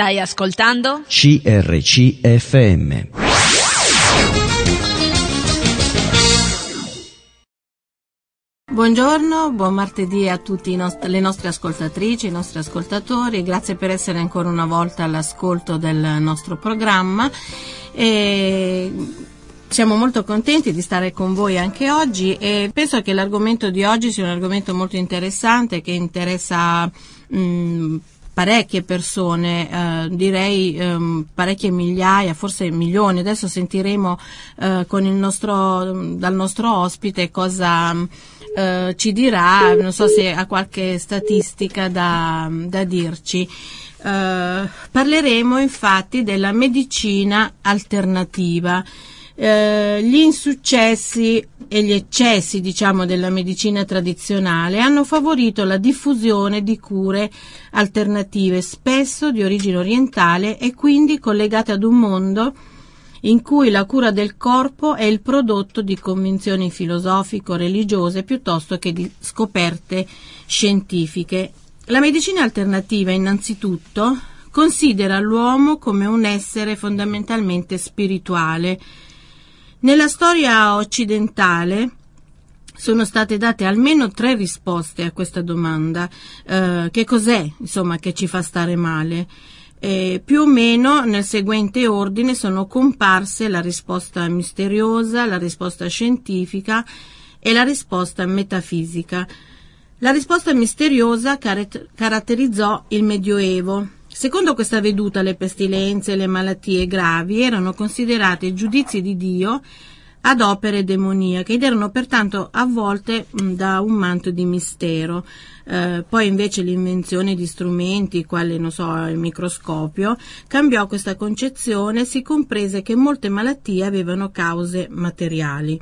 Stai ascoltando? CRCFM. Buongiorno, buon martedì a tutte nost- le nostre ascoltatrici, i nostri ascoltatori, grazie per essere ancora una volta all'ascolto del nostro programma. E siamo molto contenti di stare con voi anche oggi e penso che l'argomento di oggi sia un argomento molto interessante che interessa mh, parecchie persone, eh, direi ehm, parecchie migliaia, forse milioni. Adesso sentiremo eh, nostro, dal nostro ospite cosa eh, ci dirà, non so se ha qualche statistica da, da dirci. Uh, parleremo infatti della medicina alternativa. Uh, gli insuccessi e gli eccessi, diciamo, della medicina tradizionale hanno favorito la diffusione di cure alternative, spesso di origine orientale e quindi collegate ad un mondo in cui la cura del corpo è il prodotto di convinzioni filosofico-religiose piuttosto che di scoperte scientifiche. La medicina alternativa, innanzitutto, considera l'uomo come un essere fondamentalmente spirituale. Nella storia occidentale sono state date almeno tre risposte a questa domanda. Eh, che cos'è, insomma, che ci fa stare male? Eh, più o meno nel seguente ordine sono comparse la risposta misteriosa, la risposta scientifica e la risposta metafisica. La risposta misteriosa car- caratterizzò il Medioevo. Secondo questa veduta le pestilenze e le malattie gravi erano considerate giudizi di Dio ad opere demoniache ed erano pertanto avvolte da un manto di mistero. Eh, poi invece l'invenzione di strumenti, quali non so, il microscopio, cambiò questa concezione e si comprese che molte malattie avevano cause materiali.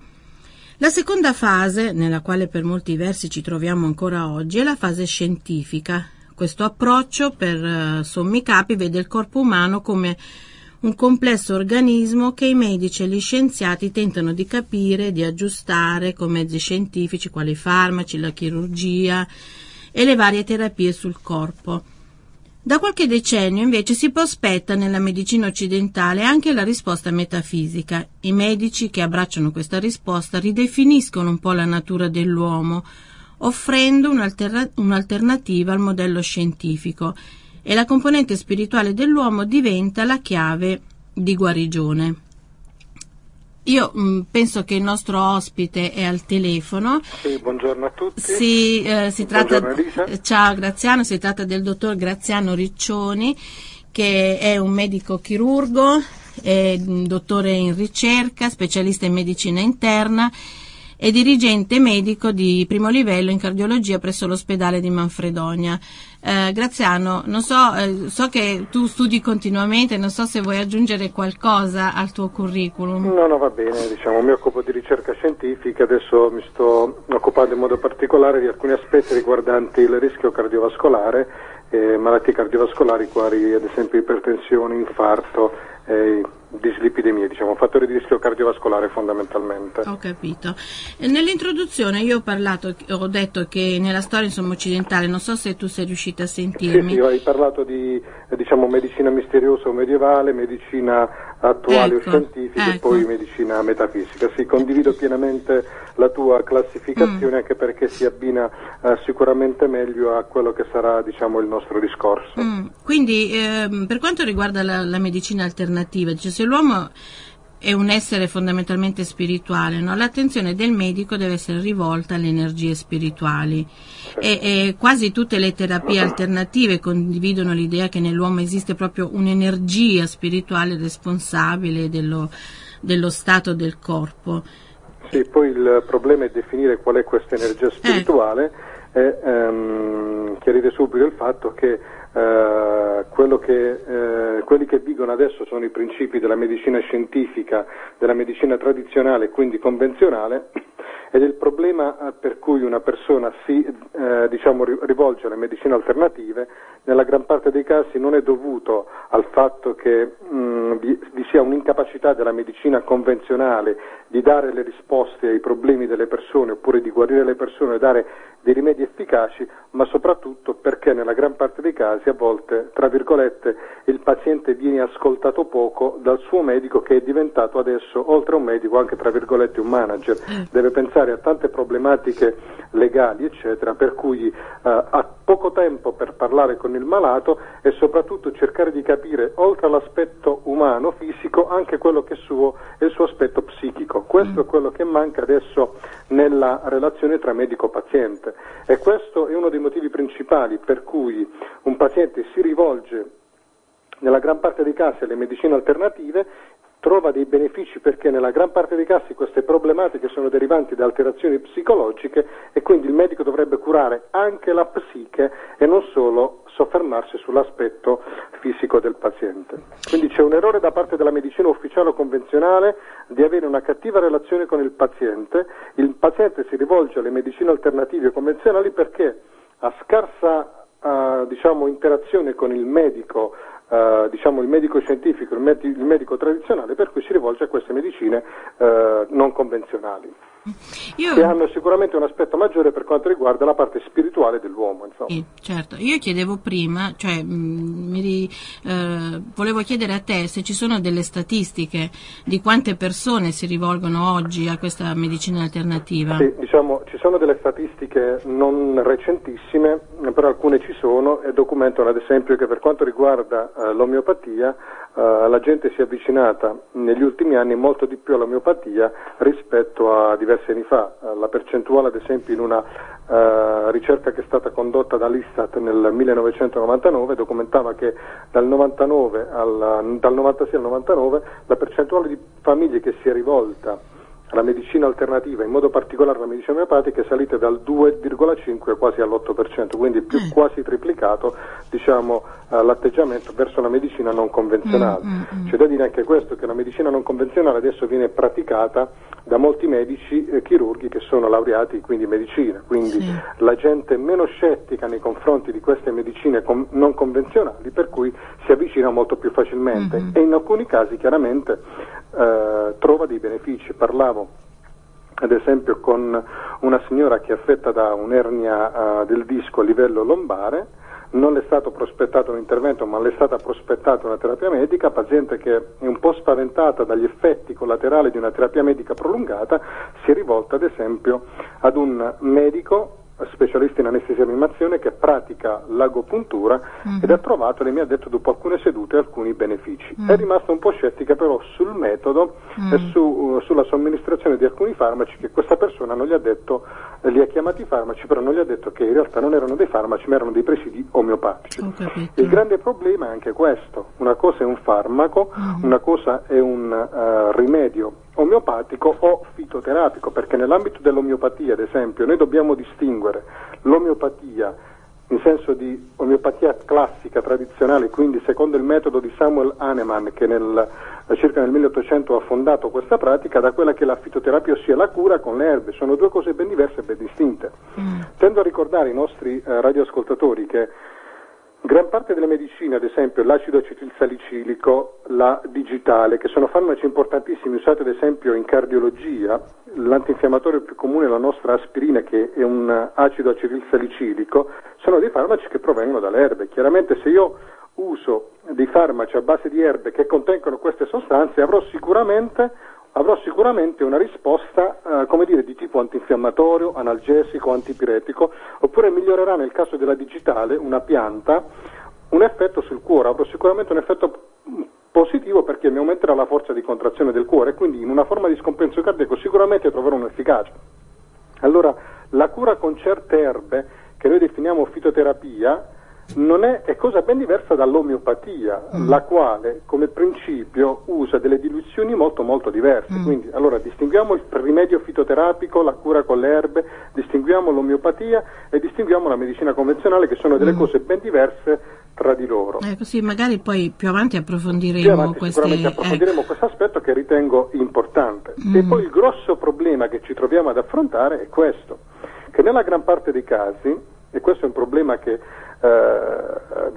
La seconda fase, nella quale per molti versi ci troviamo ancora oggi, è la fase scientifica. Questo approccio, per uh, sommi capi, vede il corpo umano come un complesso organismo che i medici e gli scienziati tentano di capire, di aggiustare con mezzi scientifici quali i farmaci, la chirurgia e le varie terapie sul corpo. Da qualche decennio invece si prospetta nella medicina occidentale anche la risposta metafisica. I medici che abbracciano questa risposta ridefiniscono un po' la natura dell'uomo, offrendo un'alterna- un'alternativa al modello scientifico e la componente spirituale dell'uomo diventa la chiave di guarigione. Io mh, mm, penso che il nostro ospite è al telefono. Sì, buongiorno a tutti. Si, eh, si tratta, ciao Graziano, si tratta del dottor Graziano Riccioni, che è un medico chirurgo, è dottore in ricerca, specialista in medicina interna e dirigente medico di primo livello in cardiologia presso l'ospedale di Manfredonia. Eh, Graziano, so, eh, so che tu studi continuamente, non so se vuoi aggiungere qualcosa al tuo curriculum. No, no, va bene, diciamo, mi occupo di ricerca scientifica, adesso mi sto occupando in modo particolare di alcuni aspetti riguardanti il rischio cardiovascolare, eh, malattie cardiovascolari quali ad esempio ipertensione, infarto, dislipidemie, diciamo, fattori di rischio cardiovascolare fondamentalmente. Ho capito. Nell'introduzione io ho parlato, ho detto che nella storia insomma, occidentale, non so se tu sei riuscita a sentirmi. Sì, sì, hai parlato di diciamo, medicina misteriosa o medievale, medicina attuale ecco, o scientifica ecco. e poi medicina metafisica. Sì, condivido pienamente la tua classificazione mm. anche perché si abbina eh, sicuramente meglio a quello che sarà diciamo, il nostro discorso. Mm. Quindi ehm, per quanto riguarda la, la medicina alternativa, cioè, se l'uomo è un essere fondamentalmente spirituale, no? l'attenzione del medico deve essere rivolta alle energie spirituali e, e, quasi tutte le terapie alternative condividono l'idea che nell'uomo esiste proprio un'energia spirituale responsabile dello, dello stato del corpo. Sì, poi il problema è definire qual è questa energia spirituale eh. e ehm, chiarire subito il fatto che eh, che, eh, quelli che vigono adesso sono i principi della medicina scientifica, della medicina tradizionale, quindi convenzionale, ed il problema eh, per cui una persona si eh, diciamo, rivolge alle medicine alternative nella gran parte dei casi non è dovuto al fatto che mh, vi, vi, sia un'incapacità della medicina convenzionale di dare le risposte ai problemi delle persone oppure di guarire le persone e dare dei rimedi efficaci, ma soprattutto perché nella gran parte dei casi a volte, tra virgolette, il paziente viene ascoltato poco dal suo medico che è diventato adesso, oltre a un medico, anche tra virgolette un manager. Mm. Deve pensare a tante problematiche legali, eccetera, per cui eh, poco tempo per parlare con il malato e soprattutto cercare di capire, oltre all'aspetto umano, fisico, anche quello che è, suo, è il suo aspetto psichico. Questo mm. è quello che manca adesso nella relazione tra medico-paziente e questo è uno dei motivi principali per cui un paziente si rivolge nella gran parte dei casi alle medicine alternative trova dei benefici perché nella gran parte dei casi queste problematiche sono derivanti da alterazioni psicologiche e quindi il medico dovrebbe curare anche la psiche e non solo soffermarsi sull'aspetto fisico del paziente. Quindi c'è un errore da parte della medicina ufficiale o convenzionale di avere una cattiva relazione con il paziente, il paziente si rivolge alle medicine alternative convenzionali perché a scarsa uh, diciamo, interazione con il medico Uh, diciamo il medico scientifico, il, med- il, medico tradizionale, per cui si rivolge a queste medicine uh, non convenzionali. Io... che hanno sicuramente un aspetto maggiore per quanto riguarda la parte spirituale dell'uomo. Sì, certo. Io chiedevo prima, cioè, mm, ri, eh, volevo chiedere a te se ci sono delle statistiche di quante persone si rivolgono oggi a questa medicina alternativa. Sì, diciamo, ci sono delle statistiche non recentissime, però alcune ci sono e documentano ad esempio che per quanto riguarda eh, l'omeopatia eh, la gente si è avvicinata negli ultimi anni molto di più all'omeopatia rispetto a diversi anni fa. Uh, la percentuale, ad esempio, in una uh, ricerca che è stata condotta dall'Istat nel 1999 documentava che dal, 99 al, dal 96 al 99 la percentuale di famiglie che si è rivolta la medicina alternativa, in modo particolare la medicina omeopatica, è salita dal 2,5 quasi all'8%, quindi più mm. quasi triplicato diciamo, uh, l'atteggiamento verso la medicina non convenzionale. Mm, mm, mm, C'è da dire anche questo, che la medicina non convenzionale adesso viene praticata da molti medici eh, chirurghi che sono laureati quindi in medicina, quindi sì. la gente è meno scettica nei confronti di queste medicine com- non convenzionali, per cui si avvicina molto più facilmente mm-hmm. e in alcuni casi chiaramente eh, trova dei benefici. Parlavo ad esempio con una signora che è affetta da un'ernia uh, del disco a livello lombare, non le è stato prospettato un intervento ma le è stata prospettata una terapia medica, paziente che è un po' spaventata dagli effetti collaterali di una terapia medica prolungata, si è rivolta ad esempio ad un medico specialista in anestesia e rianimazione che pratica l'agopuntura mm-hmm. ed ha trovato, lei mi ha detto dopo alcune sedute, alcuni benefici. Mm-hmm. È rimasta un po' scettica però sul metodo mm-hmm. e su, sulla somministrazione di alcuni farmaci che questa persona non gli ha detto, li ha chiamati farmaci, però non gli ha detto che in realtà non erano dei farmaci ma erano dei presidi omeopatici. Il grande problema è anche questo, una cosa è un farmaco, mm-hmm. una cosa è un uh, rimedio omeopatico o fitoterapico, perché nell'ambito dell'omeopatia, ad esempio, noi dobbiamo distinguere l'omeopatia in senso di omeopatia classica, tradizionale, quindi secondo il metodo di Samuel Hahnemann che nel, circa nel 1800 ha fondato questa pratica, da quella che la fitoterapia, ossia la cura con le erbe. Sono due cose ben diverse e ben distinte. Mm. Tendo a ricordare ai nostri eh, radioascoltatori che Gran parte delle medicine, ad esempio l'acido acetilsalicilico, la digitale, che sono farmaci importantissimi usati ad esempio in cardiologia, l'antinfiammatorio più comune è la nostra aspirina che è un acido acetilsalicilico, sono dei farmaci che provengono dalle erbe. Chiaramente se io uso dei farmaci a base di erbe che contengono queste sostanze avrò sicuramente avrò sicuramente una risposta eh, come dire, di tipo antinfiammatorio, analgesico, antipiretico, oppure migliorerà nel caso della digitale, una pianta, un effetto sul cuore, avrò sicuramente un effetto positivo perché mi aumenterà la forza di contrazione del cuore quindi in una forma di scompenso cardiaco sicuramente troverò un'efficacia. Allora, la cura con certe erbe, che noi definiamo fitoterapia, è, è, cosa ben diversa dall'omeopatia, mm. la quale come principio usa delle diluizioni molto molto diverse. Mm. Quindi allora distinguiamo il rimedio fitoterapico, la cura con le erbe, distinguiamo l'omeopatia e distinguiamo la medicina convenzionale che sono delle mm. cose ben diverse tra di loro. Eh, così magari poi più avanti approfondiremo più avanti queste... Sicuramente approfondiremo eh. questo aspetto che ritengo importante. E mm. poi il grosso problema che ci troviamo ad affrontare è questo, che nella gran parte dei casi, e questo è un problema che eh,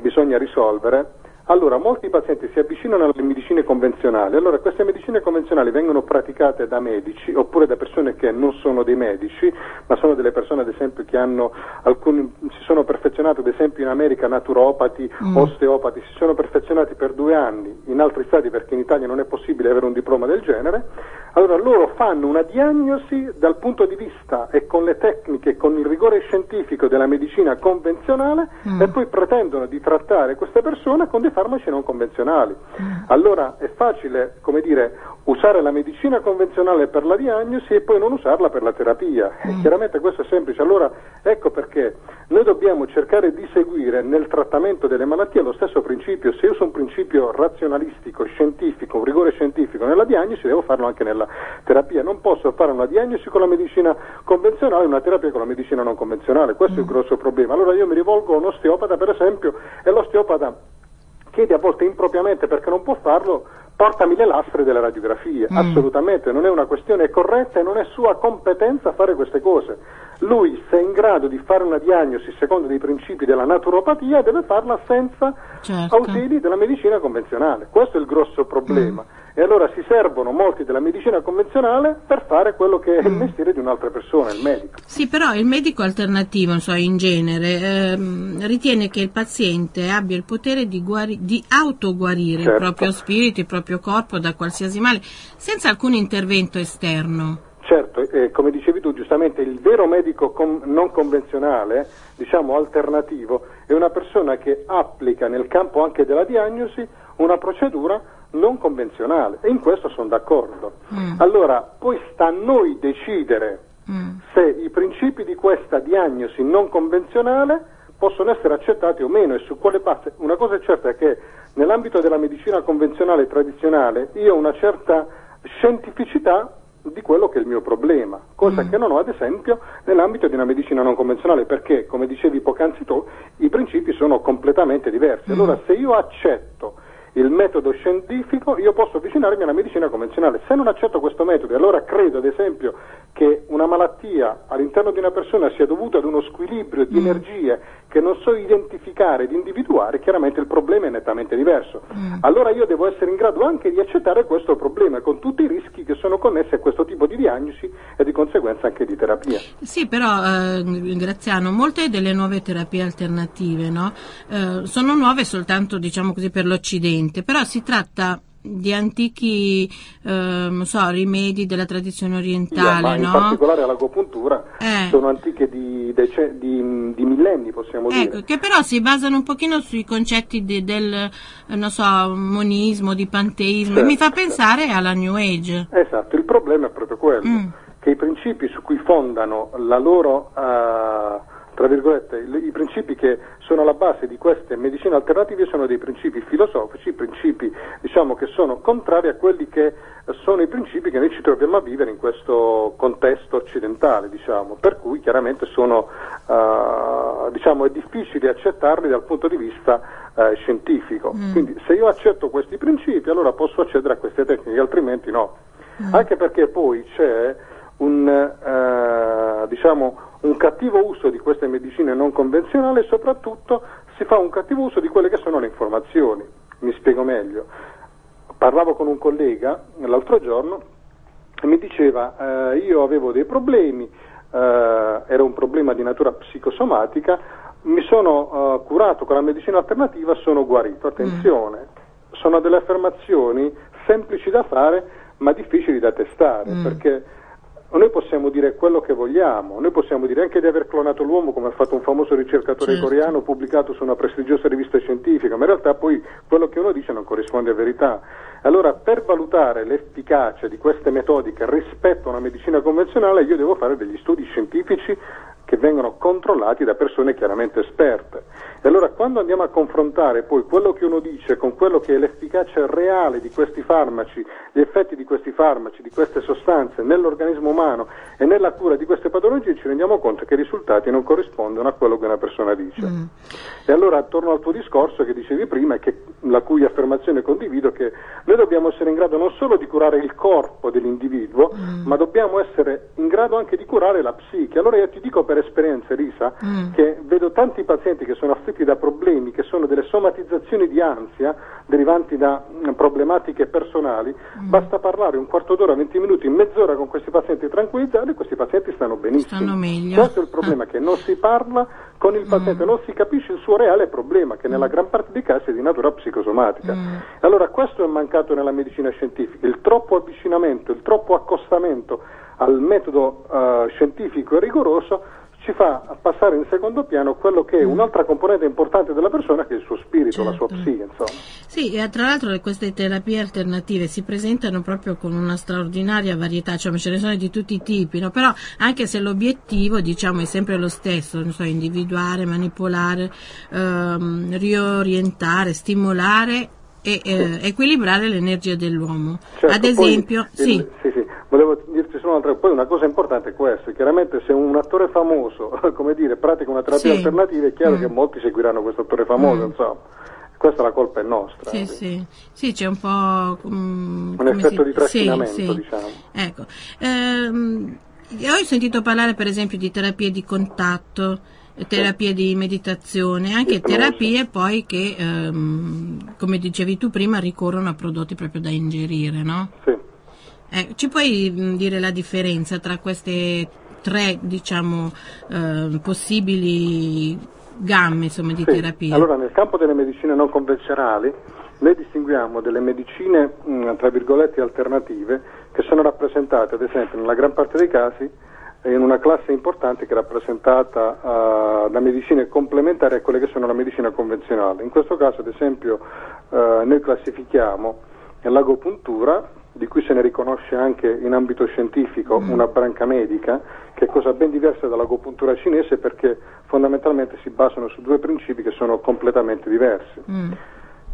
bisogna risolvere, allora, molti pazienti si avvicinano alle medicine convenzionali, allora queste medicine convenzionali vengono praticate da medici oppure da persone che non sono dei medici, ma sono delle persone ad esempio che hanno alcuni, si sono perfezionate ad esempio in America naturopati, mm. osteopati, si sono perfezionati per due anni in altri stati perché in Italia non è possibile avere un diploma del genere, allora loro fanno una diagnosi dal punto di vista e con le tecniche, con il rigore scientifico della medicina convenzionale mm. e poi pretendono di trattare queste persone con dei farmaci non convenzionali. Mm. Allora è facile, come dire, usare la medicina convenzionale per la diagnosi e poi non usarla per la terapia. Mm. Chiaramente questo è semplice. Allora ecco perché noi dobbiamo cercare di seguire nel trattamento delle malattie lo stesso principio. Se uso un principio razionalistico, scientifico, un rigore scientifico nella diagnosi, devo farlo anche nella terapia. Non posso fare una diagnosi con la medicina convenzionale e una terapia con la medicina non convenzionale. Questo mm. è il mm. grosso problema. Allora io mi rivolgo a un osteopata, per esempio, e l'osteopata chiede a volte impropriamente perché non può farlo, portami le lastre delle radiografie. Mm. Assolutamente, non è una questione corretta e non è sua competenza fare queste cose. Lui, se è in grado di fare una diagnosi secondo dei principi della naturopatia, deve farla senza certo. ausili della medicina convenzionale. Questo è il grosso problema. Mm e allora si servono molti della medicina convenzionale per fare quello che è il mm. mestiere di un'altra persona, il medico. Sì, però il medico alternativo, so, in genere, ehm, ritiene che il paziente abbia il potere di, guari- di autoguarire certo. il proprio spirito, il proprio corpo da qualsiasi male, senza alcun intervento esterno. Certo, eh, come dicevi tu giustamente, il vero medico com- non convenzionale, diciamo alternativo, è una persona che applica nel campo anche della diagnosi una procedura non convenzionale e in questo sono d'accordo. Mm. Allora, poi sta a noi decidere mm. se i principi di questa diagnosi non convenzionale possono essere accettati o meno e su quale base. Una cosa è certa è che nell'ambito della medicina convenzionale e tradizionale io ho una certa scientificità di quello che è il mio problema, cosa mm. che non ho ad esempio nell'ambito di una medicina non convenzionale perché, come dicevi poc'anzi tu, i principi sono completamente diversi. Mm. Allora se io accetto il metodo scientifico, io posso avvicinarmi alla medicina convenzionale. Se non accetto questo metodo, e allora credo ad esempio che una malattia all'interno di una persona sia dovuta ad uno squilibrio di mm. energie che non so identificare ed individuare, chiaramente il problema è nettamente diverso. Mm. Allora io devo essere in grado anche di accettare questo problema con tutti i rischi che sono connessi a questo tipo di diagnosi e di conseguenza anche di terapia. Sì, però eh, Graziano, molte delle nuove terapie alternative no? eh, sono nuove soltanto diciamo così, per l'Occidente, però si tratta di antichi eh, so, rimedi della tradizione orientale. Yeah, no? in particolare l'agopuntura eh. sono antiche di, dec- di, di millenni, possiamo ecco, dire. Che però si basano un pochino sui concetti di, del so, monismo, di panteismo, certo, e mi fa certo. pensare alla New Age. Esatto, il problema è proprio quello, mm. che i principi su cui fondano la loro... Uh, tra virgolette, i, principi che sono alla base di queste medicine alternative sono dei principi filosofici, principi diciamo, che sono contrari a quelli che sono i principi che noi ci troviamo a vivere in questo contesto occidentale, diciamo, per cui chiaramente sono, uh, diciamo, è difficile accettarli dal punto di vista uh, scientifico. Mm. Quindi se io accetto questi principi allora posso accedere a queste tecniche, altrimenti no. Mm. Anche perché poi c'è un, uh, diciamo, un cattivo uso di queste medicine non convenzionali e soprattutto si fa un cattivo uso di quelle che sono le informazioni. Mi spiego meglio. Parlavo con un collega l'altro giorno e mi diceva eh, io avevo dei problemi, eh, era un problema di natura psicosomatica, mi sono eh, curato con la medicina alternativa, sono guarito. Attenzione, mm. sono delle affermazioni semplici da fare ma difficili da testare mm. perché noi possiamo dire quello che vogliamo, noi possiamo dire anche di aver clonato l'uomo come ha fatto un famoso ricercatore certo. coreano pubblicato su una prestigiosa rivista scientifica, ma in realtà poi quello che uno dice non corrisponde a verità. Allora per valutare l'efficacia di queste metodiche rispetto a una medicina convenzionale io devo fare degli studi scientifici che vengono controllati da persone chiaramente esperte. E allora quando andiamo a confrontare poi quello che uno dice con quello che è l'efficacia reale di questi farmaci, gli effetti di questi farmaci, di queste sostanze nell'organismo umano e nella cura di queste patologie, ci rendiamo conto che i risultati non corrispondono a quello che una persona dice. Mm. E allora torno al tuo discorso che dicevi prima e che, la cui affermazione condivido, che noi dobbiamo essere in grado non solo di curare il corpo dell'individuo, mm. ma dobbiamo essere in grado anche di curare la psiche. Allora io ti dico per esperienza, Elisa, mm. che vedo tanti pazienti che sono affetti da problemi, che sono delle somatizzazioni di ansia derivanti da mh, mm, problematiche personali, mm. basta parlare un quarto d'ora, 20 minuti, mezz'ora con questi pazienti tranquillizzati e questi pazienti stanno benissimo. Stanno meglio. Questo è il problema, che non si parla con il paziente, mm. non si capisce il suo reale problema, che nella mm. gran parte dei casi è di natura psicosomatica. Mm. Allora questo è mancato nella medicina scientifica, il troppo avvicinamento, il troppo accostamento al metodo uh, scientifico e rigoroso ci fa passare in secondo piano quello che è mm. un'altra componente importante della persona che è il suo spirito, certo. la sua certo. psiche. Insomma. Sì, e tra l'altro queste terapie alternative si presentano proprio con una straordinaria varietà, cioè ce ne sono di tutti i tipi, no? però anche se l'obiettivo diciamo, è sempre lo stesso, so, individuare, manipolare, ehm, riorientare, stimolare e eh, equilibrare l'energia dell'uomo. Certo, Ad esempio, il, sì. Sì, sì. Volevo un'altra poi una cosa importante è questa, chiaramente se un attore famoso, come dire, pratica una terapia alternativa è chiaro mm. che molti seguiranno questo attore famoso, mm. insomma. Questa la colpa è nostra. Sì, sì. sì c'è un po'... Um, un effetto si... di trascinamento, diciamo. Ecco. Ehm, ho sentito parlare per esempio di terapie di contatto, terapie di meditazione, anche Ipnosi. terapie poi che, ehm, come dicevi tu prima, ricorrono a prodotti proprio da ingerire, no? Sì. Eh, ci puoi dire la differenza tra queste tre, diciamo, eh, possibili gamme insomma, di sì. terapie? Allora, nel campo delle medicine non convenzionali, noi distinguiamo delle medicine, mh, tra virgolette, alternative, che sono rappresentate, ad esempio, nella gran parte dei casi, in una classe importante che è rappresentata uh, da medicine complementari a quelle che sono la medicina convenzionale. In questo caso, ad esempio, uh, noi classifichiamo l'agopuntura, di cui se ne riconosce anche in ambito scientifico mm. una branca medica, che è cosa ben diversa dall'agopuntura cinese perché fondamentalmente si basano su due principi che sono completamente diversi. Mm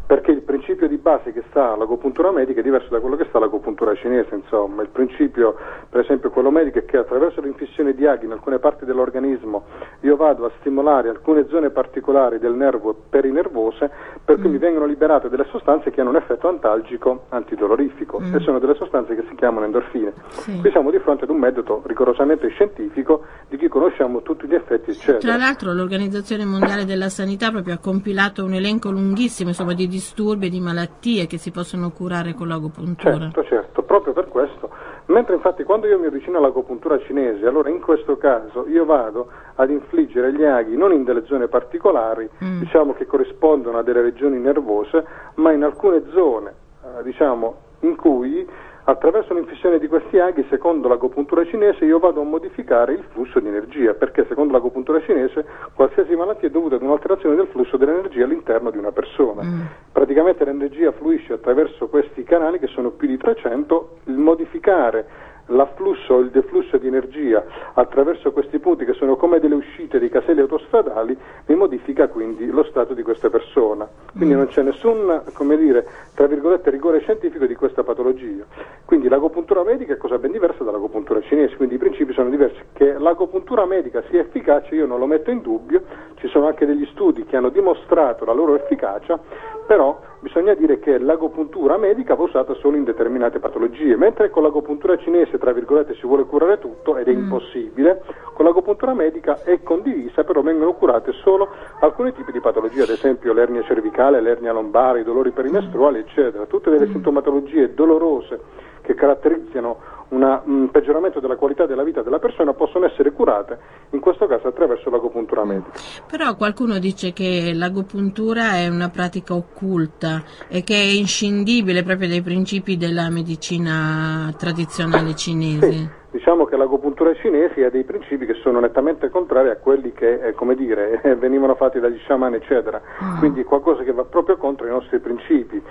perché il principio di base che sta all'agopuntura medica è diverso da quello che sta all'agopuntura cinese, insomma, il principio, per esempio quello medico, è che attraverso l'infissione di aghi in alcune parti dell'organismo io vado a stimolare alcune zone particolari del nervo perinervose, per cui mm. mi vengono liberate delle sostanze che hanno un effetto antalgico antidolorifico mm. e sono delle sostanze che si chiamano endorfine. Sì. Qui siamo di fronte ad un metodo rigorosamente scientifico di cui conosciamo tutti gli effetti, eccetera. Tra l'altro l'Organizzazione Mondiale della Sanità proprio ha compilato un elenco lunghissimo insomma, di disturbi e di malattie che si possono curare con l'agopuntura. Certo, certo, proprio per questo. Mentre infatti quando io mi avvicino all'agopuntura cinese, allora in questo caso io vado ad infliggere gli aghi non in delle zone particolari, mm. diciamo che corrispondono a delle regioni nervose, ma in alcune zone, eh, diciamo, in cui Attraverso l'infissione di questi aghi, secondo l'agopuntura cinese, io vado a modificare il flusso di energia, perché secondo l'agopuntura cinese qualsiasi malattia è dovuta ad un'alterazione del flusso dell'energia all'interno di una persona. Mm. Praticamente l'energia fluisce attraverso questi canali che sono più di 300, il modificare l'afflusso o il deflusso di energia attraverso questi punti che sono come delle uscite di caselli autostradali mi modifica quindi lo stato di questa persona. Quindi mm. non c'è nessun, come dire, tra virgolette, rigore scientifico di questa patologia. Quindi l'agopuntura medica è cosa ben diversa dall'agopuntura cinese, quindi i principi sono diversi. Che l'agopuntura medica sia efficace io non lo metto in dubbio, ci sono anche degli studi che hanno dimostrato la loro efficacia, però bisogna dire che l'agopuntura medica va usata solo in determinate patologie, mentre con l'agopuntura cinese, tra virgolette, si vuole curare tutto ed è mm. impossibile, con l'agopuntura medica è condivisa, però vengono curate solo alcuni tipi di patologie, ad esempio l'ernia cervicale, l'ernia lombare, i dolori perimestruali, eccetera, tutte delle mm. sintomatologie dolorose che caratterizzano un peggioramento della qualità della vita della persona possono essere curate, in questo caso attraverso l'agopuntura medica. Però qualcuno dice che l'agopuntura è una pratica occulta e che è inscindibile proprio dai principi della medicina tradizionale cinese. Sì. Diciamo che l'agopuntura cinese ha dei principi che sono nettamente contrari a quelli che, eh, come dire, eh, venivano fatti dagli sciamani, eccetera. Mm. Quindi qualcosa che va proprio contro i nostri principi,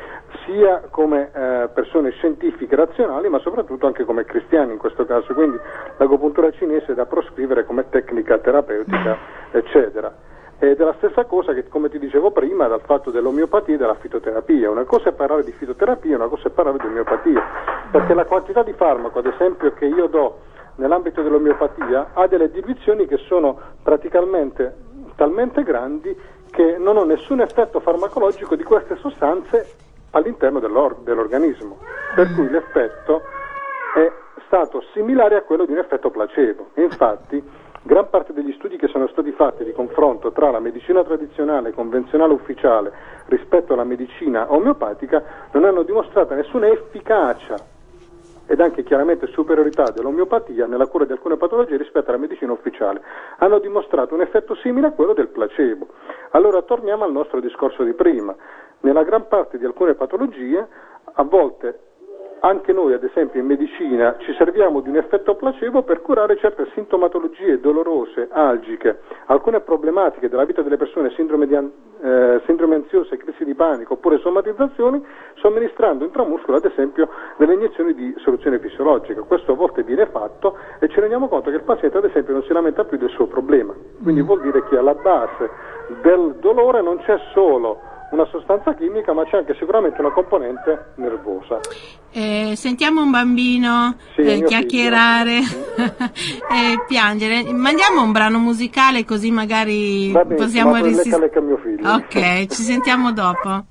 sia come eh, persone scientifiche razionali, ma soprattutto anche come cristiani in questo caso. Quindi l'agopuntura cinese è da proscrivere come tecnica terapeutica, eccetera. Ed è la stessa cosa che, come ti dicevo prima, dal fatto dell'omeopatia e della fitoterapia. Una cosa è parlare di fitoterapia, una cosa è parlare di omeopatia. Perché la quantità di farmaco, ad esempio, che io do nell'ambito dell'omeopatia ha delle diluizioni che sono praticamente talmente grandi che non ho nessun effetto farmacologico di queste sostanze all'interno dell'or- dell'organismo. Per cui l'effetto è stato similare a quello di un effetto placebo. Infatti, gran parte degli studi che sono stati fatti di confronto tra la medicina tradizionale, convenzionale ufficiale rispetto alla medicina omeopatica non hanno dimostrato nessuna efficacia ed anche chiaramente superiorità dell'omeopatia nella cura di alcune patologie rispetto alla medicina ufficiale. Hanno dimostrato un effetto simile a quello del placebo. Allora torniamo al nostro discorso di prima. Nella gran parte di alcune patologie, a volte anche noi, ad esempio, in medicina ci serviamo di un effetto placebo per curare certe sintomatologie dolorose, algiche, alcune problematiche della vita delle persone, sindrome, di, eh, sindrome ansiose, crisi di panico oppure somatizzazioni, somministrando intramuscolo, ad esempio, delle iniezioni di soluzione fisiologica. Questo a volte viene fatto e ci rendiamo conto che il paziente, ad esempio, non si lamenta più del suo problema. Quindi vuol dire che alla base del dolore non c'è solo una sostanza chimica, ma c'è anche sicuramente una componente nervosa. Eh, sentiamo un bambino Sì, eh, chiacchierare e piangere. Mandiamo un brano musicale così magari bene, possiamo resistere. Ok, ci sentiamo dopo.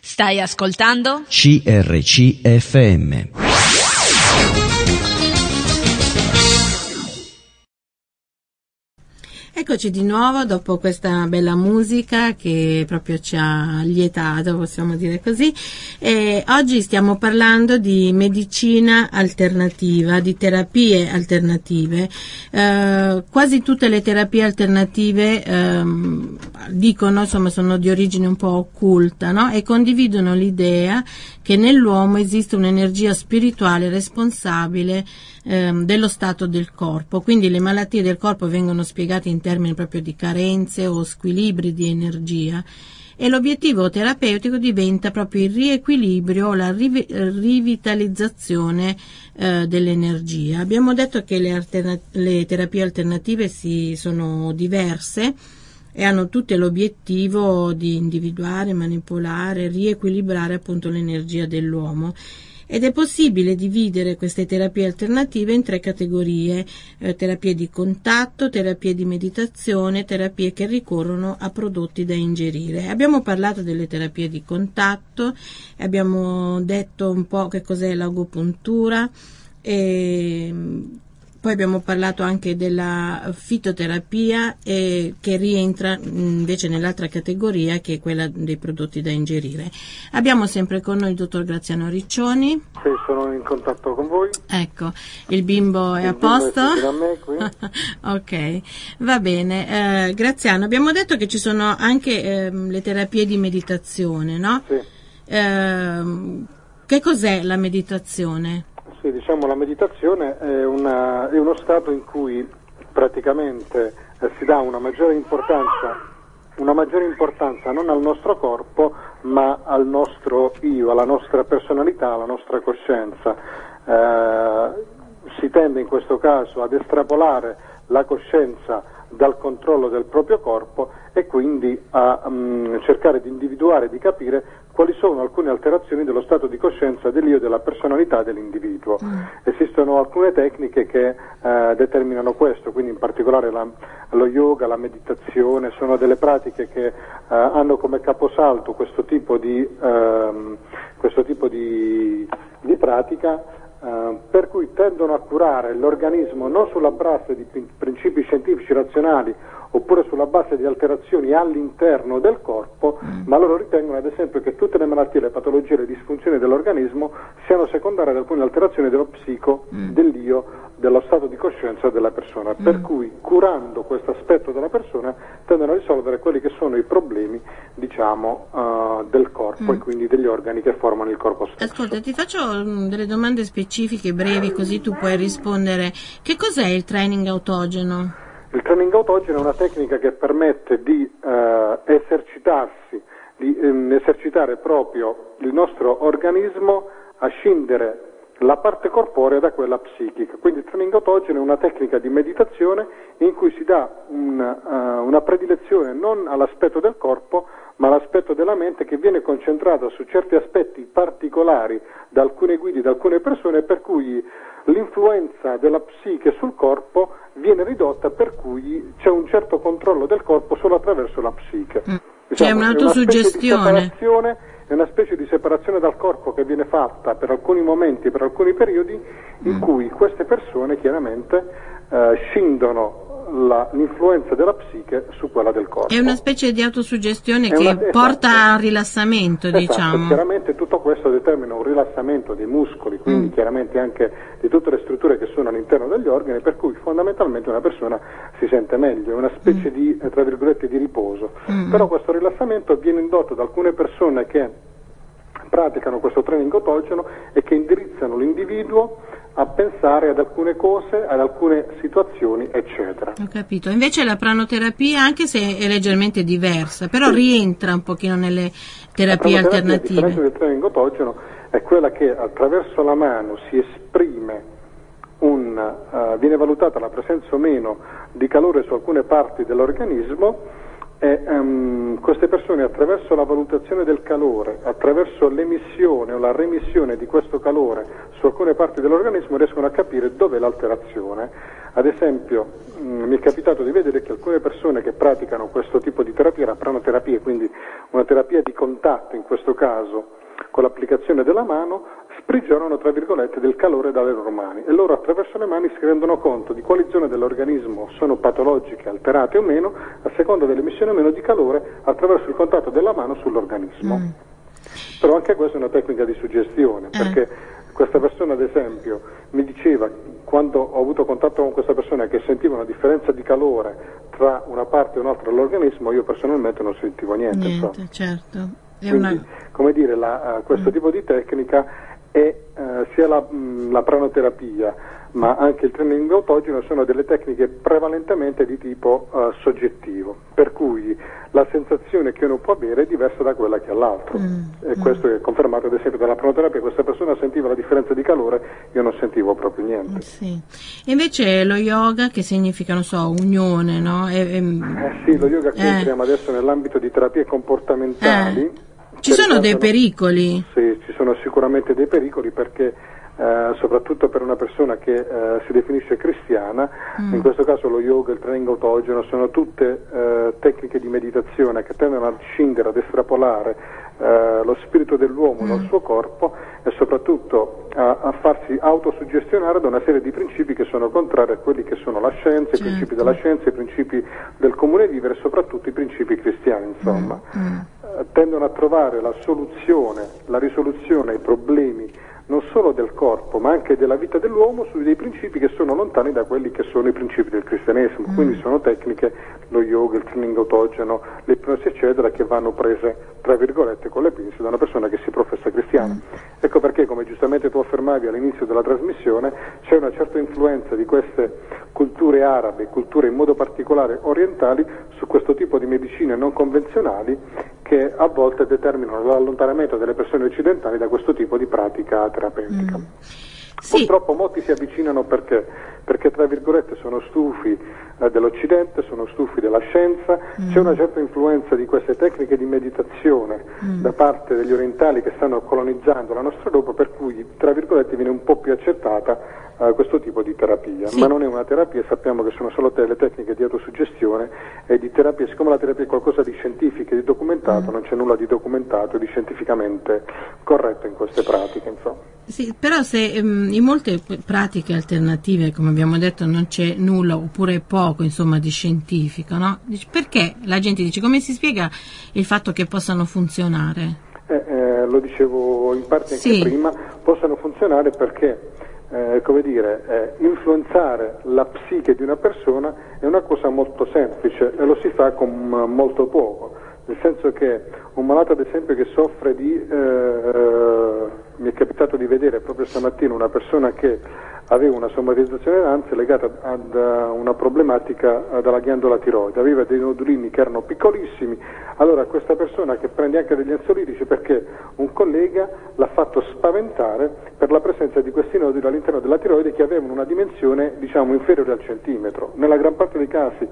Stai ascoltando? CRCFM. Eccoci di nuovo dopo questa bella musica che proprio ci ha lietato, possiamo dire così. E oggi stiamo parlando di medicina alternativa, di terapie alternative. Eh, quasi tutte le terapie alternative ehm, dicono, insomma, sono di origine un po' occulta, no? E condividono l'idea che nell'uomo esiste un'energia spirituale responsabile ehm, dello stato del corpo. Quindi le malattie del corpo vengono spiegate in termini proprio di carenze o squilibri di energia e l'obiettivo terapeutico diventa proprio il riequilibrio o la rivi- rivitalizzazione eh, dell'energia. Abbiamo detto che le, alterna- le terapie alternative si sono diverse e hanno tutte l'obiettivo di individuare, manipolare, riequilibrare appunto l'energia dell'uomo. Ed è possibile dividere queste terapie alternative in tre categorie, eh, terapie di contatto, terapie di meditazione, terapie che ricorrono a prodotti da ingerire. Abbiamo parlato delle terapie di contatto, abbiamo detto un po' che cos'è l'agopuntura e poi abbiamo parlato anche della fitoterapia eh, che rientra invece nell'altra categoria che è quella dei prodotti da ingerire. Abbiamo sempre con noi il dottor Graziano Riccioni. Sì, sono in contatto con voi. Ecco, il bimbo è Il a bimbo posto? è me ok, va bene. Eh, Graziano, abbiamo detto che ci sono anche ehm, le terapie di meditazione, no? Sì. Ehm, che cos'è la meditazione? Sì, diciamo la meditazione è, una- è uno stato in cui praticamente eh, si dà una maggiore importanza, una maggiore importanza non al nostro corpo ma al nostro io, alla nostra personalità, alla nostra coscienza. Eh, si tende in questo caso ad estrapolare la coscienza dal controllo del proprio corpo e quindi a mm, cercare di individuare, di capire quali sono alcune alterazioni dello stato di coscienza dell'io e della personalità dell'individuo. Esistono alcune tecniche che eh, determinano questo, quindi in particolare la- lo yoga, la meditazione, sono delle pratiche che eh, hanno come caposalto questo tipo di, ehm, questo tipo di, di pratica eh, per cui tendono a curare l'organismo non sulla base di prin- principi scientifici razionali oppure sulla base di alterazioni all'interno del corpo, ma loro ritengono ad esempio che tutte le malattie, le patologie, le disfunzioni dell'organismo siano secondarie ad alcune alterazioni dello psico, dell'io, dello stato di coscienza della persona, per cui curando questo aspetto della persona tendono a risolvere quelli che sono i problemi, diciamo, eh, del corpo e quindi degli organi che formano il corpo stesso. Ascolta, ti faccio mm, delle domande specifiche, brevi, così tu puoi rispondere. Che cos'è il training autogeno? Il training autogeno è una tecnica che permette di eh, esercitarsi, di ehm, esercitare proprio il nostro organismo a scindere la parte corporea da quella psichica. Quindi il training autogeno è una tecnica di meditazione in cui si dà un, eh, una predilezione non all'aspetto del corpo, ma all'aspetto della mente che viene concentrata su certi aspetti particolari da alcune guide, da alcune persone, per cui l'influenza della psiche sul corpo viene ridotta, per cui c'è un certo controllo del corpo solo attraverso la psiche. C'è Diciamo, è una un'autosuggestione. specie di separazione- È una specie di separazione dal corpo che viene fatta per alcuni momenti, per alcuni periodi, in cui queste persone chiaramente eh, scindono la, l'influenza della psiche su quella del corpo. È una specie di autosuggestione È che una- porta esatto. al rilassamento, Esatto, diciamo. chiaramente tutto questo determina un rilassamento dei muscoli, quindi Mm. chiaramente anche di tutte le strutture che sono all'interno degli organi, per cui fondamentalmente una persona si sente meglio, è una specie di, eh, tra virgolette, di riposo. Mm. Però questo rilassamento viene indotto da alcune persone che praticano questo training autogeno e che indirizzano l'individuo a pensare ad alcune cose, ad alcune situazioni, eccetera. Ho capito. Invece la pranoterapia, anche se è leggermente diversa, però rientra un pochino nelle terapie La alternative. del training autogeno è quella che attraverso la mano si esprime un, eh, viene valutata la presenza o meno di calore su alcune parti dell'organismo e ehm, queste persone attraverso la valutazione del calore, attraverso l'emissione o la remissione di questo calore su alcune parti dell'organismo riescono a capire dove è l'alterazione. Ad esempio mh, mi è capitato di vedere che alcune persone che praticano questo tipo di terapia, la pranoterapia, quindi una terapia di contatto in questo caso, con l'applicazione della mano sprigionano tra virgolette del calore dalle loro mani e loro attraverso le mani si rendono conto di quali zone dell'organismo sono patologiche, alterate o meno, a seconda dell'emissione o meno di calore attraverso il contatto della mano sull'organismo. Mm. Però anche questa è una tecnica di suggestione, Eh. perché questa persona ad esempio mi diceva quando ho avuto contatto con questa persona che sentiva una differenza di calore tra una parte e un'altra dell'organismo, io personalmente non sentivo niente. Niente, certo. Quindi, una... come dire, la- eh, questo tipo di tecnica è eh, sia la, mh, la pranoterapia ma anche il training autogeno sono delle tecniche prevalentemente di tipo eh, soggettivo, per cui la sensazione che uno può avere è diversa da quella che ha l'altro. Mm, E questo è confermato ad esempio dalla pranoterapia, questa persona sentiva la differenza di calore, io non sentivo proprio niente. Sì. E invece lo yoga che significa, non so, unione, no? E- e- Eh sì, lo yoga che Eh. entriamo adesso nell'ambito di terapie comportamentali. Eh. Ci sono dei pericoli? Sì, ci sono sicuramente dei pericoli perché eh, soprattutto per una persona che eh, si definisce cristiana, Mm. in questo caso lo yoga, il training autogeno, sono tutte eh, tecniche di meditazione che tendono a scindere, ad estrapolare eh, lo spirito dell'uomo Mm. dal suo corpo e soprattutto a, a farsi autosuggestionare da una serie di principi che sono contrari a quelli che sono la scienza, Certo. i principi della scienza, i principi del comune vivere e soprattutto i principi cristiani, insomma. Mm. Eh, tendono a trovare la soluzione, la risoluzione ai problemi non solo del corpo ma anche della vita dell'uomo su dei principi che sono lontani da quelli che sono i principi del cristianesimo. Quindi sono tecniche, lo yoga, il training autogeno, l'ipnosi eccetera, che vanno prese tra virgolette con le pinze da una persona che si professa cristiana. Ecco perché, come giustamente tu affermavi all'inizio della trasmissione, c'è una certa influenza di queste culture arabe, culture in modo particolare orientali, su questo tipo di medicine non convenzionali che a volte determinano l'allontanamento delle persone occidentali da questo tipo di pratica terapeutica. Sì, Purtroppo molti si avvicinano perché? Perché tra virgolette sono stufi eh, dell'Occidente, sono stufi della scienza, c'è una certa influenza di queste tecniche di meditazione da parte degli orientali che stanno colonizzando la nostra Europa, per cui tra virgolette viene un po' più accettata eh, questo tipo di terapia. Sì. Ma non è una terapia, sappiamo che sono solo delle tecniche di autosuggestione e di terapia, siccome la terapia è qualcosa di scientifico e di documentato, non c'è nulla di documentato e di scientificamente corretto in queste pratiche, insomma. sì, però se ehm, in molte pratiche alternative, come abbiamo detto, non c'è nulla oppure poco, insomma, di scientifico, no? Perché la gente dice, come si spiega il fatto che possano funzionare? Eh, eh, lo dicevo in parte anche Sì. prima, possano funzionare perché, eh, come dire, eh, influenzare la psiche di una persona è una cosa molto semplice e lo si fa con eh, molto poco. Nel senso che un malato, ad esempio, che soffre di, eh, eh, mi è capitato di vedere proprio stamattina una persona che aveva una somatizzazione d'ansia legata ad eh, una problematica eh, dalla ghiandola tiroide, aveva dei nodulini che erano piccolissimi, allora questa persona che prende anche degli ansiolitici perché un collega l'ha fatto spaventare per la presenza di questi noduli all'interno della tiroide che avevano una dimensione diciamo inferiore al centimetro. Nella gran parte dei casi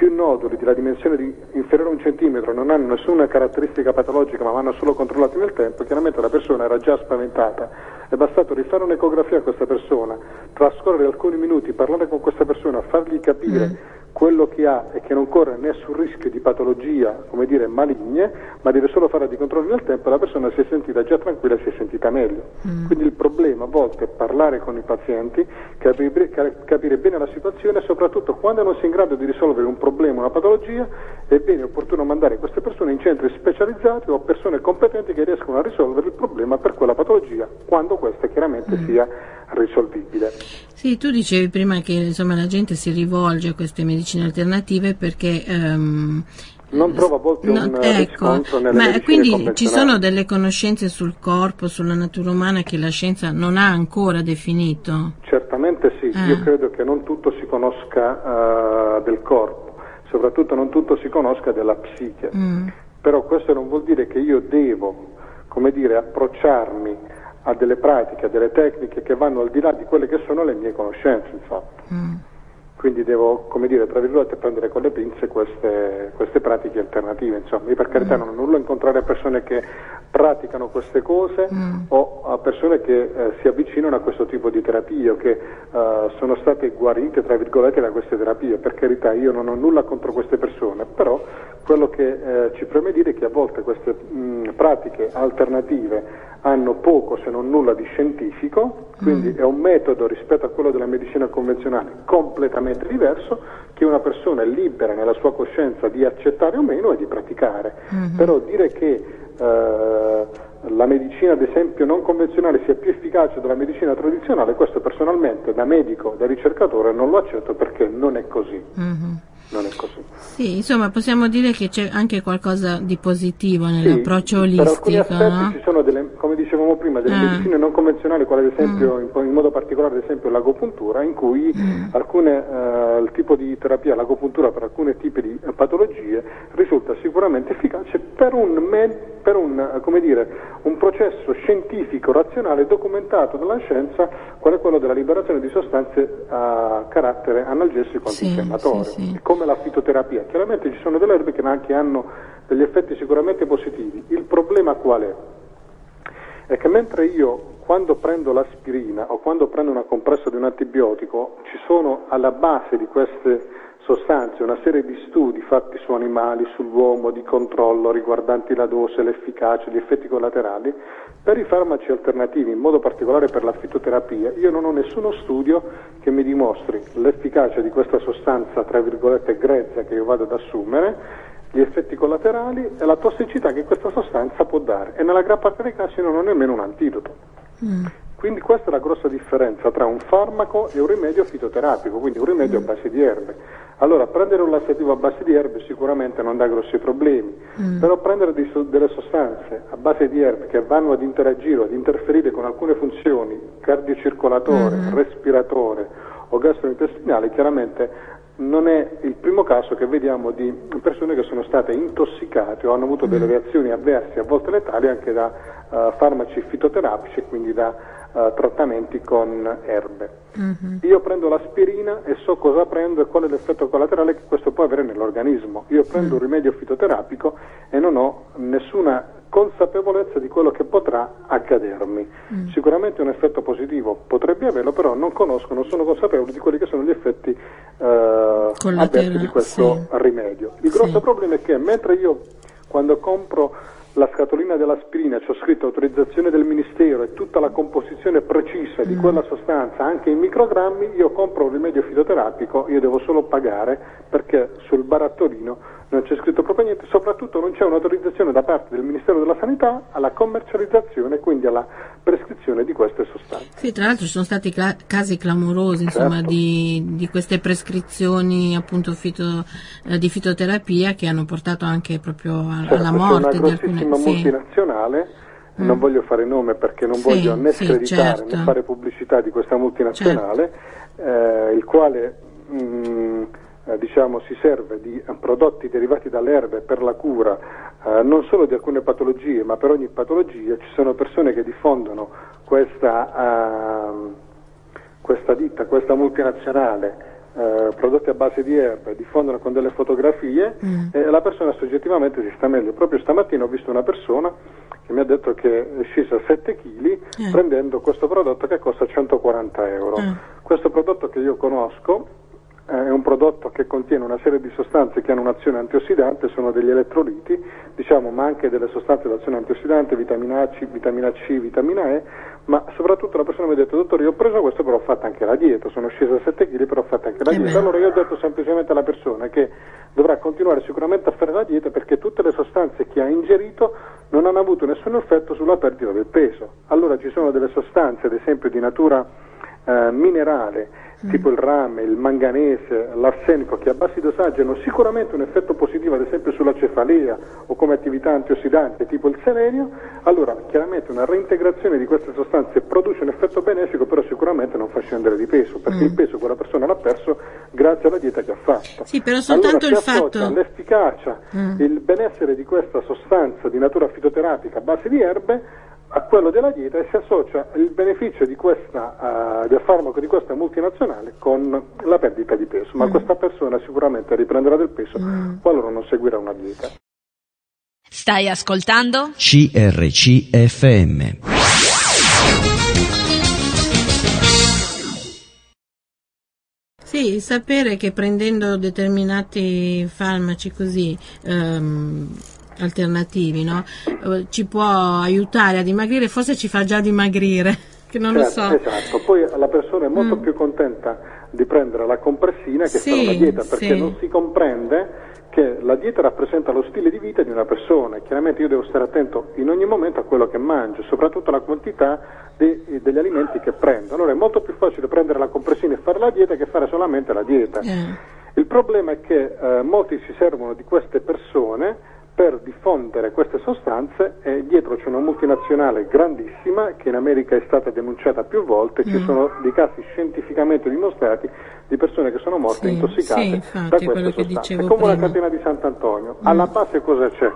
più noduli della dimensione di inferiore a un centimetro non hanno nessuna caratteristica patologica ma vanno solo controllati nel tempo, chiaramente la persona era già spaventata. È bastato rifare un'ecografia a questa persona, trascorrere alcuni minuti, parlare con questa persona, fargli capire quello che ha è che non corre nessun rischio di patologia, come dire, maligne, ma deve solo fare dei controlli nel tempo e la persona si è sentita già tranquilla e si è sentita meglio. Mm. Quindi il problema a volte è parlare con i pazienti, capire, capire bene la situazione e soprattutto quando non si è in grado di risolvere un problema, una patologia, è bene opportuno mandare queste persone in centri specializzati o persone competenti che riescono a risolvere il problema per quella patologia, quando questa chiaramente mm. sia risolvibile. Sì, tu dicevi prima che insomma, la gente si rivolge a queste medicine alternative perché um, non trova a volte no, un ecco, nelle ma quindi ci sono delle conoscenze sul corpo, sulla natura umana che la scienza non ha ancora definito? Certamente sì, ah. io credo che non tutto si conosca uh, del corpo, soprattutto non tutto si conosca della psiche, mm. però questo non vuol dire che io devo, come dire, approcciarmi a delle pratiche, a delle tecniche che vanno al di là di quelle che sono le mie conoscenze, infatti. Mm. Quindi devo, come dire, tra virgolette, prendere con le pinze queste, queste pratiche alternative. Insomma, io per carità mm. non ho nulla a incontrare persone che praticano queste cose mm. o a persone che eh, si avvicinano a questo tipo di terapie o che eh, sono state guarite, tra virgolette, da queste terapie. Per carità, io non ho nulla contro queste persone, però quello che eh, ci preme dire è che a volte queste mh, pratiche alternative hanno poco se non nulla di scientifico, quindi mm. è un metodo rispetto a quello della medicina convenzionale completamente diverso che una persona è libera nella sua coscienza di accettare o meno e di praticare. Mm-hmm. Però dire che eh, la medicina ad esempio non convenzionale sia più efficace della medicina tradizionale, questo personalmente da medico, da ricercatore non lo accetto perché non è così. Mm-hmm non è così. Sì, insomma, possiamo dire che c'è anche qualcosa di positivo nell'approccio sì, olistico. Per alcuni no? ci sono delle, come dicevamo prima, delle ah. medicine non convenzionali, quale ad esempio, mm. in, modo particolare ad esempio l'agopuntura, in cui mm. alcune, uh, il tipo di terapia, l'agopuntura per alcuni tipi di patologie risulta sicuramente efficace per un, med, per un, dire, un processo scientifico, razionale, documentato dalla scienza, quale quello della liberazione di sostanze a carattere analgesico antinfiammatorio. Sì, sì, sì come la fitoterapia. Chiaramente ci sono delle erbe che anche hanno degli effetti sicuramente positivi. Il problema qual è? È che mentre io quando prendo l'aspirina o quando prendo una compressa di un antibiotico ci sono alla base di queste sostanze una serie di studi fatti su animali, sull'uomo, di controllo riguardanti la dose, l'efficacia, gli effetti collaterali, per i farmaci alternativi, in modo particolare per la fitoterapia, io non ho nessuno studio che mi dimostri l'efficacia di questa sostanza, tra virgolette, grezza che io vado ad assumere, gli effetti collaterali e la tossicità che questa sostanza può dare. E nella gran parte dei casi non ho nemmeno un antidoto. Mm. Quindi questa è la grossa differenza tra un farmaco e un rimedio fitoterapico, quindi un rimedio a base di erbe. Allora, prendere un lassativo a base di erbe sicuramente non dà grossi problemi, mm. però prendere delle sostanze a base di erbe che vanno ad interagire, ad interferire con alcune funzioni cardiocircolatore, mm. respiratore o gastrointestinale, chiaramente non è il primo caso che vediamo di persone che sono state intossicate o hanno avuto delle mm. reazioni avverse, a volte letali, anche da uh, farmaci fitoterapici e quindi da uh, trattamenti con erbe. Mm-hmm. Io prendo l'aspirina e so cosa prendo e qual è l'effetto collaterale che questo può avere nell'organismo. Io prendo mm. un rimedio fitoterapico e non ho nessuna consapevolezza di quello che potrà accadermi. Mm. Sicuramente un effetto positivo potrebbe averlo, però non conosco, non sono consapevole di quelli che sono gli effetti eh, avversi di questo sì. rimedio. Il grosso sì. problema è che mentre io quando compro la scatolina dell'aspirina, c'è scritto autorizzazione del Ministero e tutta la composizione precisa di mm. quella sostanza, anche in microgrammi, io compro un rimedio fitoterapico, io devo solo pagare perché sul barattolino non c'è scritto proprio niente, soprattutto non c'è un'autorizzazione da parte del Ministero della Sanità alla commercializzazione e quindi alla prescrizione di queste sostanze. Sì, tra l'altro ci sono stati cla- casi clamorosi insomma, certo. di, di, queste prescrizioni appunto fito, eh, di fitoterapia che hanno portato anche proprio a, certo, alla morte di alcune... Una multinazionale, sì. non mm. voglio fare nome perché non sì, voglio né sì, screditare certo. né fare pubblicità di questa multinazionale, certo. eh, il quale... Mh, mm, eh, diciamo, si serve di prodotti derivati dalle erbe per la cura eh, non solo di alcune patologie, ma per ogni patologia ci sono persone che diffondono questa, uh, questa ditta, questa multinazionale eh, prodotti a base di erbe, diffondono con delle fotografie mm. e la persona soggettivamente si sta meglio. Proprio stamattina ho visto una persona che mi ha detto che è scesa 7 kg eh. prendendo questo prodotto che costa 140 euro. Eh. Questo prodotto che io conosco è un prodotto che contiene una serie di sostanze che hanno un'azione antiossidante, sono degli elettroliti, diciamo, ma anche delle sostanze d'azione antiossidante, vitamina C, vitamina C, vitamina E, ma soprattutto la persona mi ha detto, dottore, io ho preso questo però ho fatto anche la dieta, sono scesa a 7 kg però ho fatto anche la Eh dieta. Allora io ho detto semplicemente alla persona che dovrà continuare sicuramente a fare la dieta perché tutte le sostanze che ha ingerito non hanno avuto nessun effetto sulla perdita del peso. Allora ci sono delle sostanze, ad esempio di natura eh, minerale, tipo il rame, il manganese, l'arsenico, che a bassi dosaggi hanno sicuramente un effetto positivo, ad esempio sulla cefalea o come attività antiossidante, tipo il selenio, allora chiaramente una reintegrazione di queste sostanze produce un effetto benefico, però sicuramente non fa scendere di peso, perché il peso quella persona l'ha perso grazie alla dieta che ha fatto. Sì, però soltanto allora, il fatto- l'efficacia, il benessere di questa sostanza di natura fitoterapica a base di erbe a quello della dieta e si associa il beneficio di questa, eh, del farmaco di questa multinazionale con la perdita di peso, ma questa persona sicuramente riprenderà del peso qualora non seguirà una dieta. Stai ascoltando? CRCFM. Sì, sapere che prendendo determinati farmaci così ehm, alternativi no? Eh, ci può aiutare a dimagrire, forse ci fa già dimagrire, che non lo Certo, so. Mm. Esatto, poi la persona è molto più contenta di prendere la compressina che Sì, fare una dieta perché sì. non si comprende che la dieta rappresenta lo stile di vita di una persona e chiaramente io devo stare attento in ogni momento a quello che mangio, soprattutto alla quantità de- degli alimenti che prendo. Allora è molto più facile prendere la compressina e fare la dieta che fare solamente la dieta. Eh. Il problema è che eh, molti si servono di queste persone per diffondere queste sostanze e dietro c'è una multinazionale grandissima che in America è stata denunciata più volte, Mm. ci sono dei casi scientificamente dimostrati di persone che sono morte Sì, intossicate sì, da infatti, queste quello che sostanze. dicevo È come prima. catena di Sant'Antonio. Alla base cosa c'è?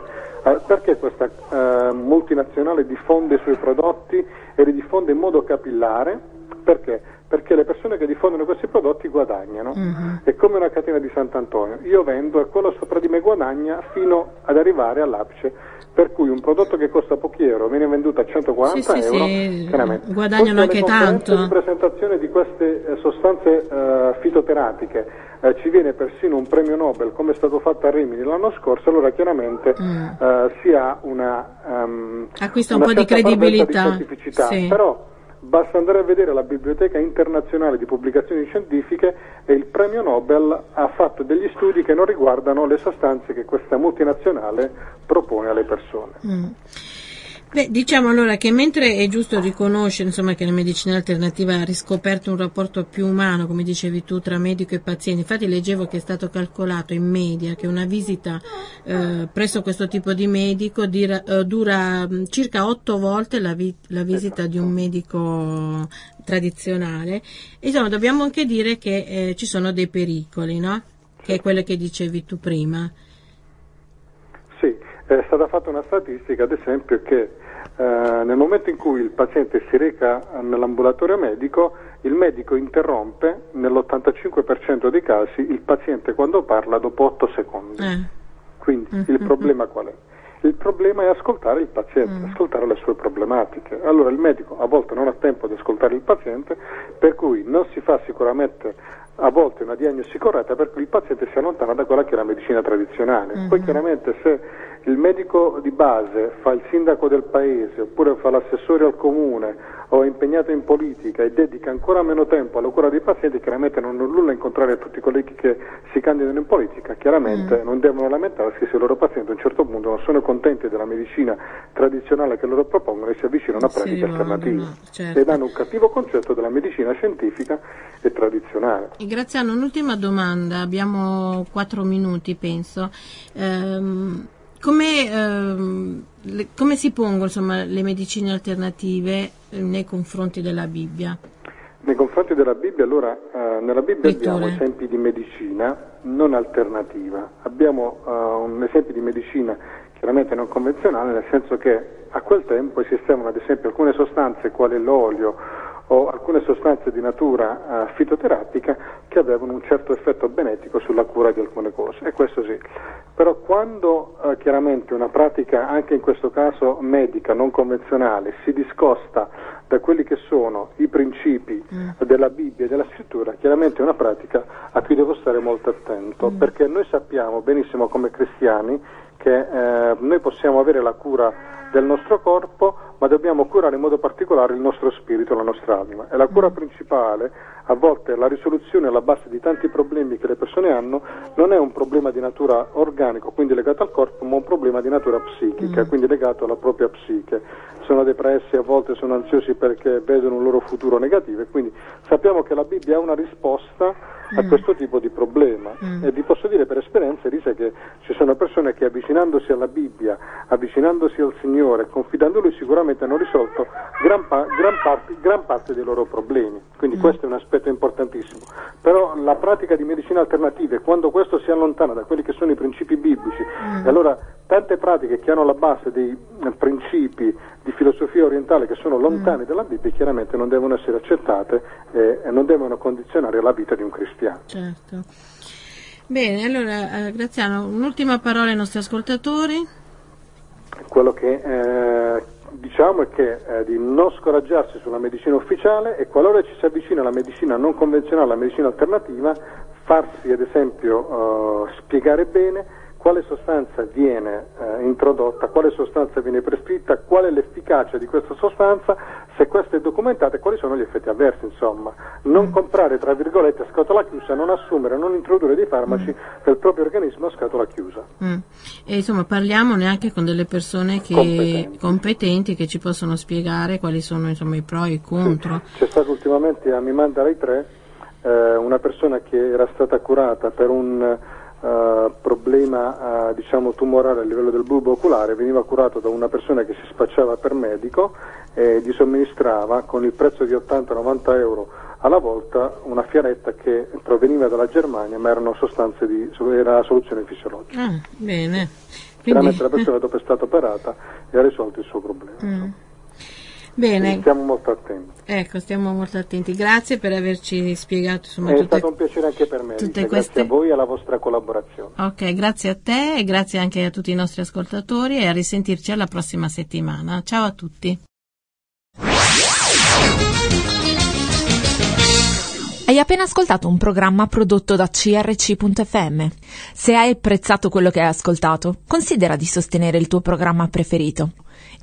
Eh, perché questa eh, multinazionale diffonde i suoi prodotti e li diffonde in modo capillare? Perché? Perché le persone che diffondono questi prodotti guadagnano. Mhm. È come una catena di Sant'Antonio. Io vendo e quello sopra di me guadagna fino ad arrivare all'apice. Per cui un prodotto che costa pochi euro viene venduto a 140 Sì, sì, euro. sì, chiaramente. guadagnano anche tanto. di presentazione di queste eh, sostanze eh, fitoterapiche eh, ci viene persino un premio Nobel come è stato fatto a Rimini l'anno scorso, allora chiaramente eh, si ha una, ehm, Acquista un po' di credibilità. di. Sì. Però basta andare a vedere la biblioteca internazionale di pubblicazioni scientifiche e il premio Nobel ha fatto degli studi che non riguardano le sostanze che questa multinazionale propone alle persone. Mm. Beh, diciamo allora che mentre è giusto riconoscere insomma, che la medicina alternativa ha riscoperto un rapporto più umano, come dicevi tu, tra medico e paziente, infatti leggevo che è stato calcolato in media che una visita eh, presso questo tipo di medico dira- eh, dura mh, circa otto volte la, vi- la visita di un medico tradizionale. Insomma, dobbiamo anche dire che eh, ci sono dei pericoli, no? Che è quello che dicevi tu prima. Sì, è stata fatta una statistica, ad esempio, che eh, nel momento in cui il paziente si reca nell'ambulatorio medico, il medico interrompe nell'85% dei casi il paziente quando parla dopo 8 secondi. Eh. Quindi il problema qual è? Il problema è ascoltare il paziente, ascoltare le sue problematiche. Allora il medico a volte non ha tempo di ascoltare il paziente, per cui non si fa sicuramente a volte una diagnosi corretta, per cui il paziente si allontana da quella che è la medicina tradizionale. Poi chiaramente se il medico di base fa il sindaco del paese oppure fa l'assessore al comune o è impegnato in politica e dedica ancora meno tempo alla cura dei pazienti, chiaramente non ho nulla a tutti i colleghi che si candidano in politica, chiaramente non devono lamentarsi se i loro pazienti a un certo punto non sono contenti della medicina tradizionale che loro propongono e si avvicinano a pratiche alternative certo. ed hanno un cattivo concetto della medicina scientifica e tradizionale. E Graziano, un'ultima domanda, abbiamo quattro minuti penso. Ehm, come, ehm, le- come si pongono insomma, le medicine alternative eh, nei confronti della Bibbia? Nei confronti della Bibbia, allora, eh, nella Bibbia Lettore. abbiamo esempi di medicina non alternativa, abbiamo eh, un esempio di medicina chiaramente non convenzionale, nel senso che a quel tempo esistevano ad esempio alcune sostanze quali l'olio o alcune sostanze di natura uh, fitoterapica che avevano un certo effetto benetico sulla cura di alcune cose, e questo sì. Però quando uh, chiaramente una pratica, anche in questo caso medica, non convenzionale, si discosta da quelli che sono i principi mm. della Bibbia e della scrittura, chiaramente è una pratica a cui devo stare molto attento, mm. perché noi sappiamo benissimo come cristiani che eh, noi possiamo avere la cura del nostro corpo, ma dobbiamo curare in modo particolare il nostro spirito, la nostra anima. E la cura mm. principale, a volte la risoluzione alla base di tanti problemi che le persone hanno, non è un problema di natura organico, quindi legato al corpo, ma un problema di natura psichica, mm. quindi legato alla propria psiche. Sono depressi, a volte sono ansiosi perché vedono un loro futuro negativo e quindi sappiamo che la Bibbia è una risposta a mm. questo tipo di problema. Mm. E vi posso dire per esperienza, Elisa, che ci sono persone che avvicinandosi alla Bibbia, avvicinandosi al Signore, confidando Lui sicuramente hanno risolto gran, pa- gran, parte, gran parte, dei loro problemi. Quindi mm. questo è un aspetto importantissimo. Però la pratica di medicina alternative, quando questo si allontana da quelli che sono i principi biblici, mm. e allora tante pratiche che hanno la base dei eh, principi di filosofia orientale che sono lontani mm. dalla Bibbia, chiaramente non devono essere accettate eh, e non devono condizionare la vita di un cristiano. Certo. Bene, allora eh, Graziano, un'ultima parola ai nostri ascoltatori quello che eh, diciamo è che eh, di non scoraggiarsi sulla medicina ufficiale e qualora ci si avvicina alla medicina non convenzionale, alla medicina alternativa, farsi ad esempio eh, spiegare bene quale sostanza viene eh, introdotta, quale sostanza viene prescritta, qual è l'efficacia di questa sostanza, se questa è documentata e quali sono gli effetti avversi, insomma. Non mm. comprare, tra virgolette, a scatola chiusa, non assumere, non introdurre dei farmaci mm. del proprio organismo a scatola chiusa. Mm. E insomma parliamone anche con delle persone che, competenti. competenti. che ci possono spiegare quali sono insomma, i pro e i contro. Sì. C'è stato ultimamente a Mimanda Rai 3 eh, una persona che era stata curata per un Uh, problema uh, diciamo, tumorale a livello del bulbo oculare veniva curato da una persona che si spacciava per medico e gli somministrava con il prezzo di 80-90 euro alla volta una fiaretta che proveniva dalla Germania ma erano sostanze di era soluzione fisiologica. Ah, bene. Quindi... Chiaramente la persona dopo è stata operata e ha risolto il suo problema. Mm. Bene. Quindi stiamo molto attenti. Ecco, stiamo molto attenti. Grazie per averci spiegato. Insomma, È tutte, stato un piacere anche per me. Tutte queste... Grazie a voi e alla vostra collaborazione. Ok, grazie a te e grazie anche a tutti i nostri ascoltatori e a risentirci alla prossima settimana. Ciao a tutti. Hai appena ascoltato un programma prodotto da crc.fm. Se hai apprezzato quello che hai ascoltato, considera di sostenere il tuo programma preferito.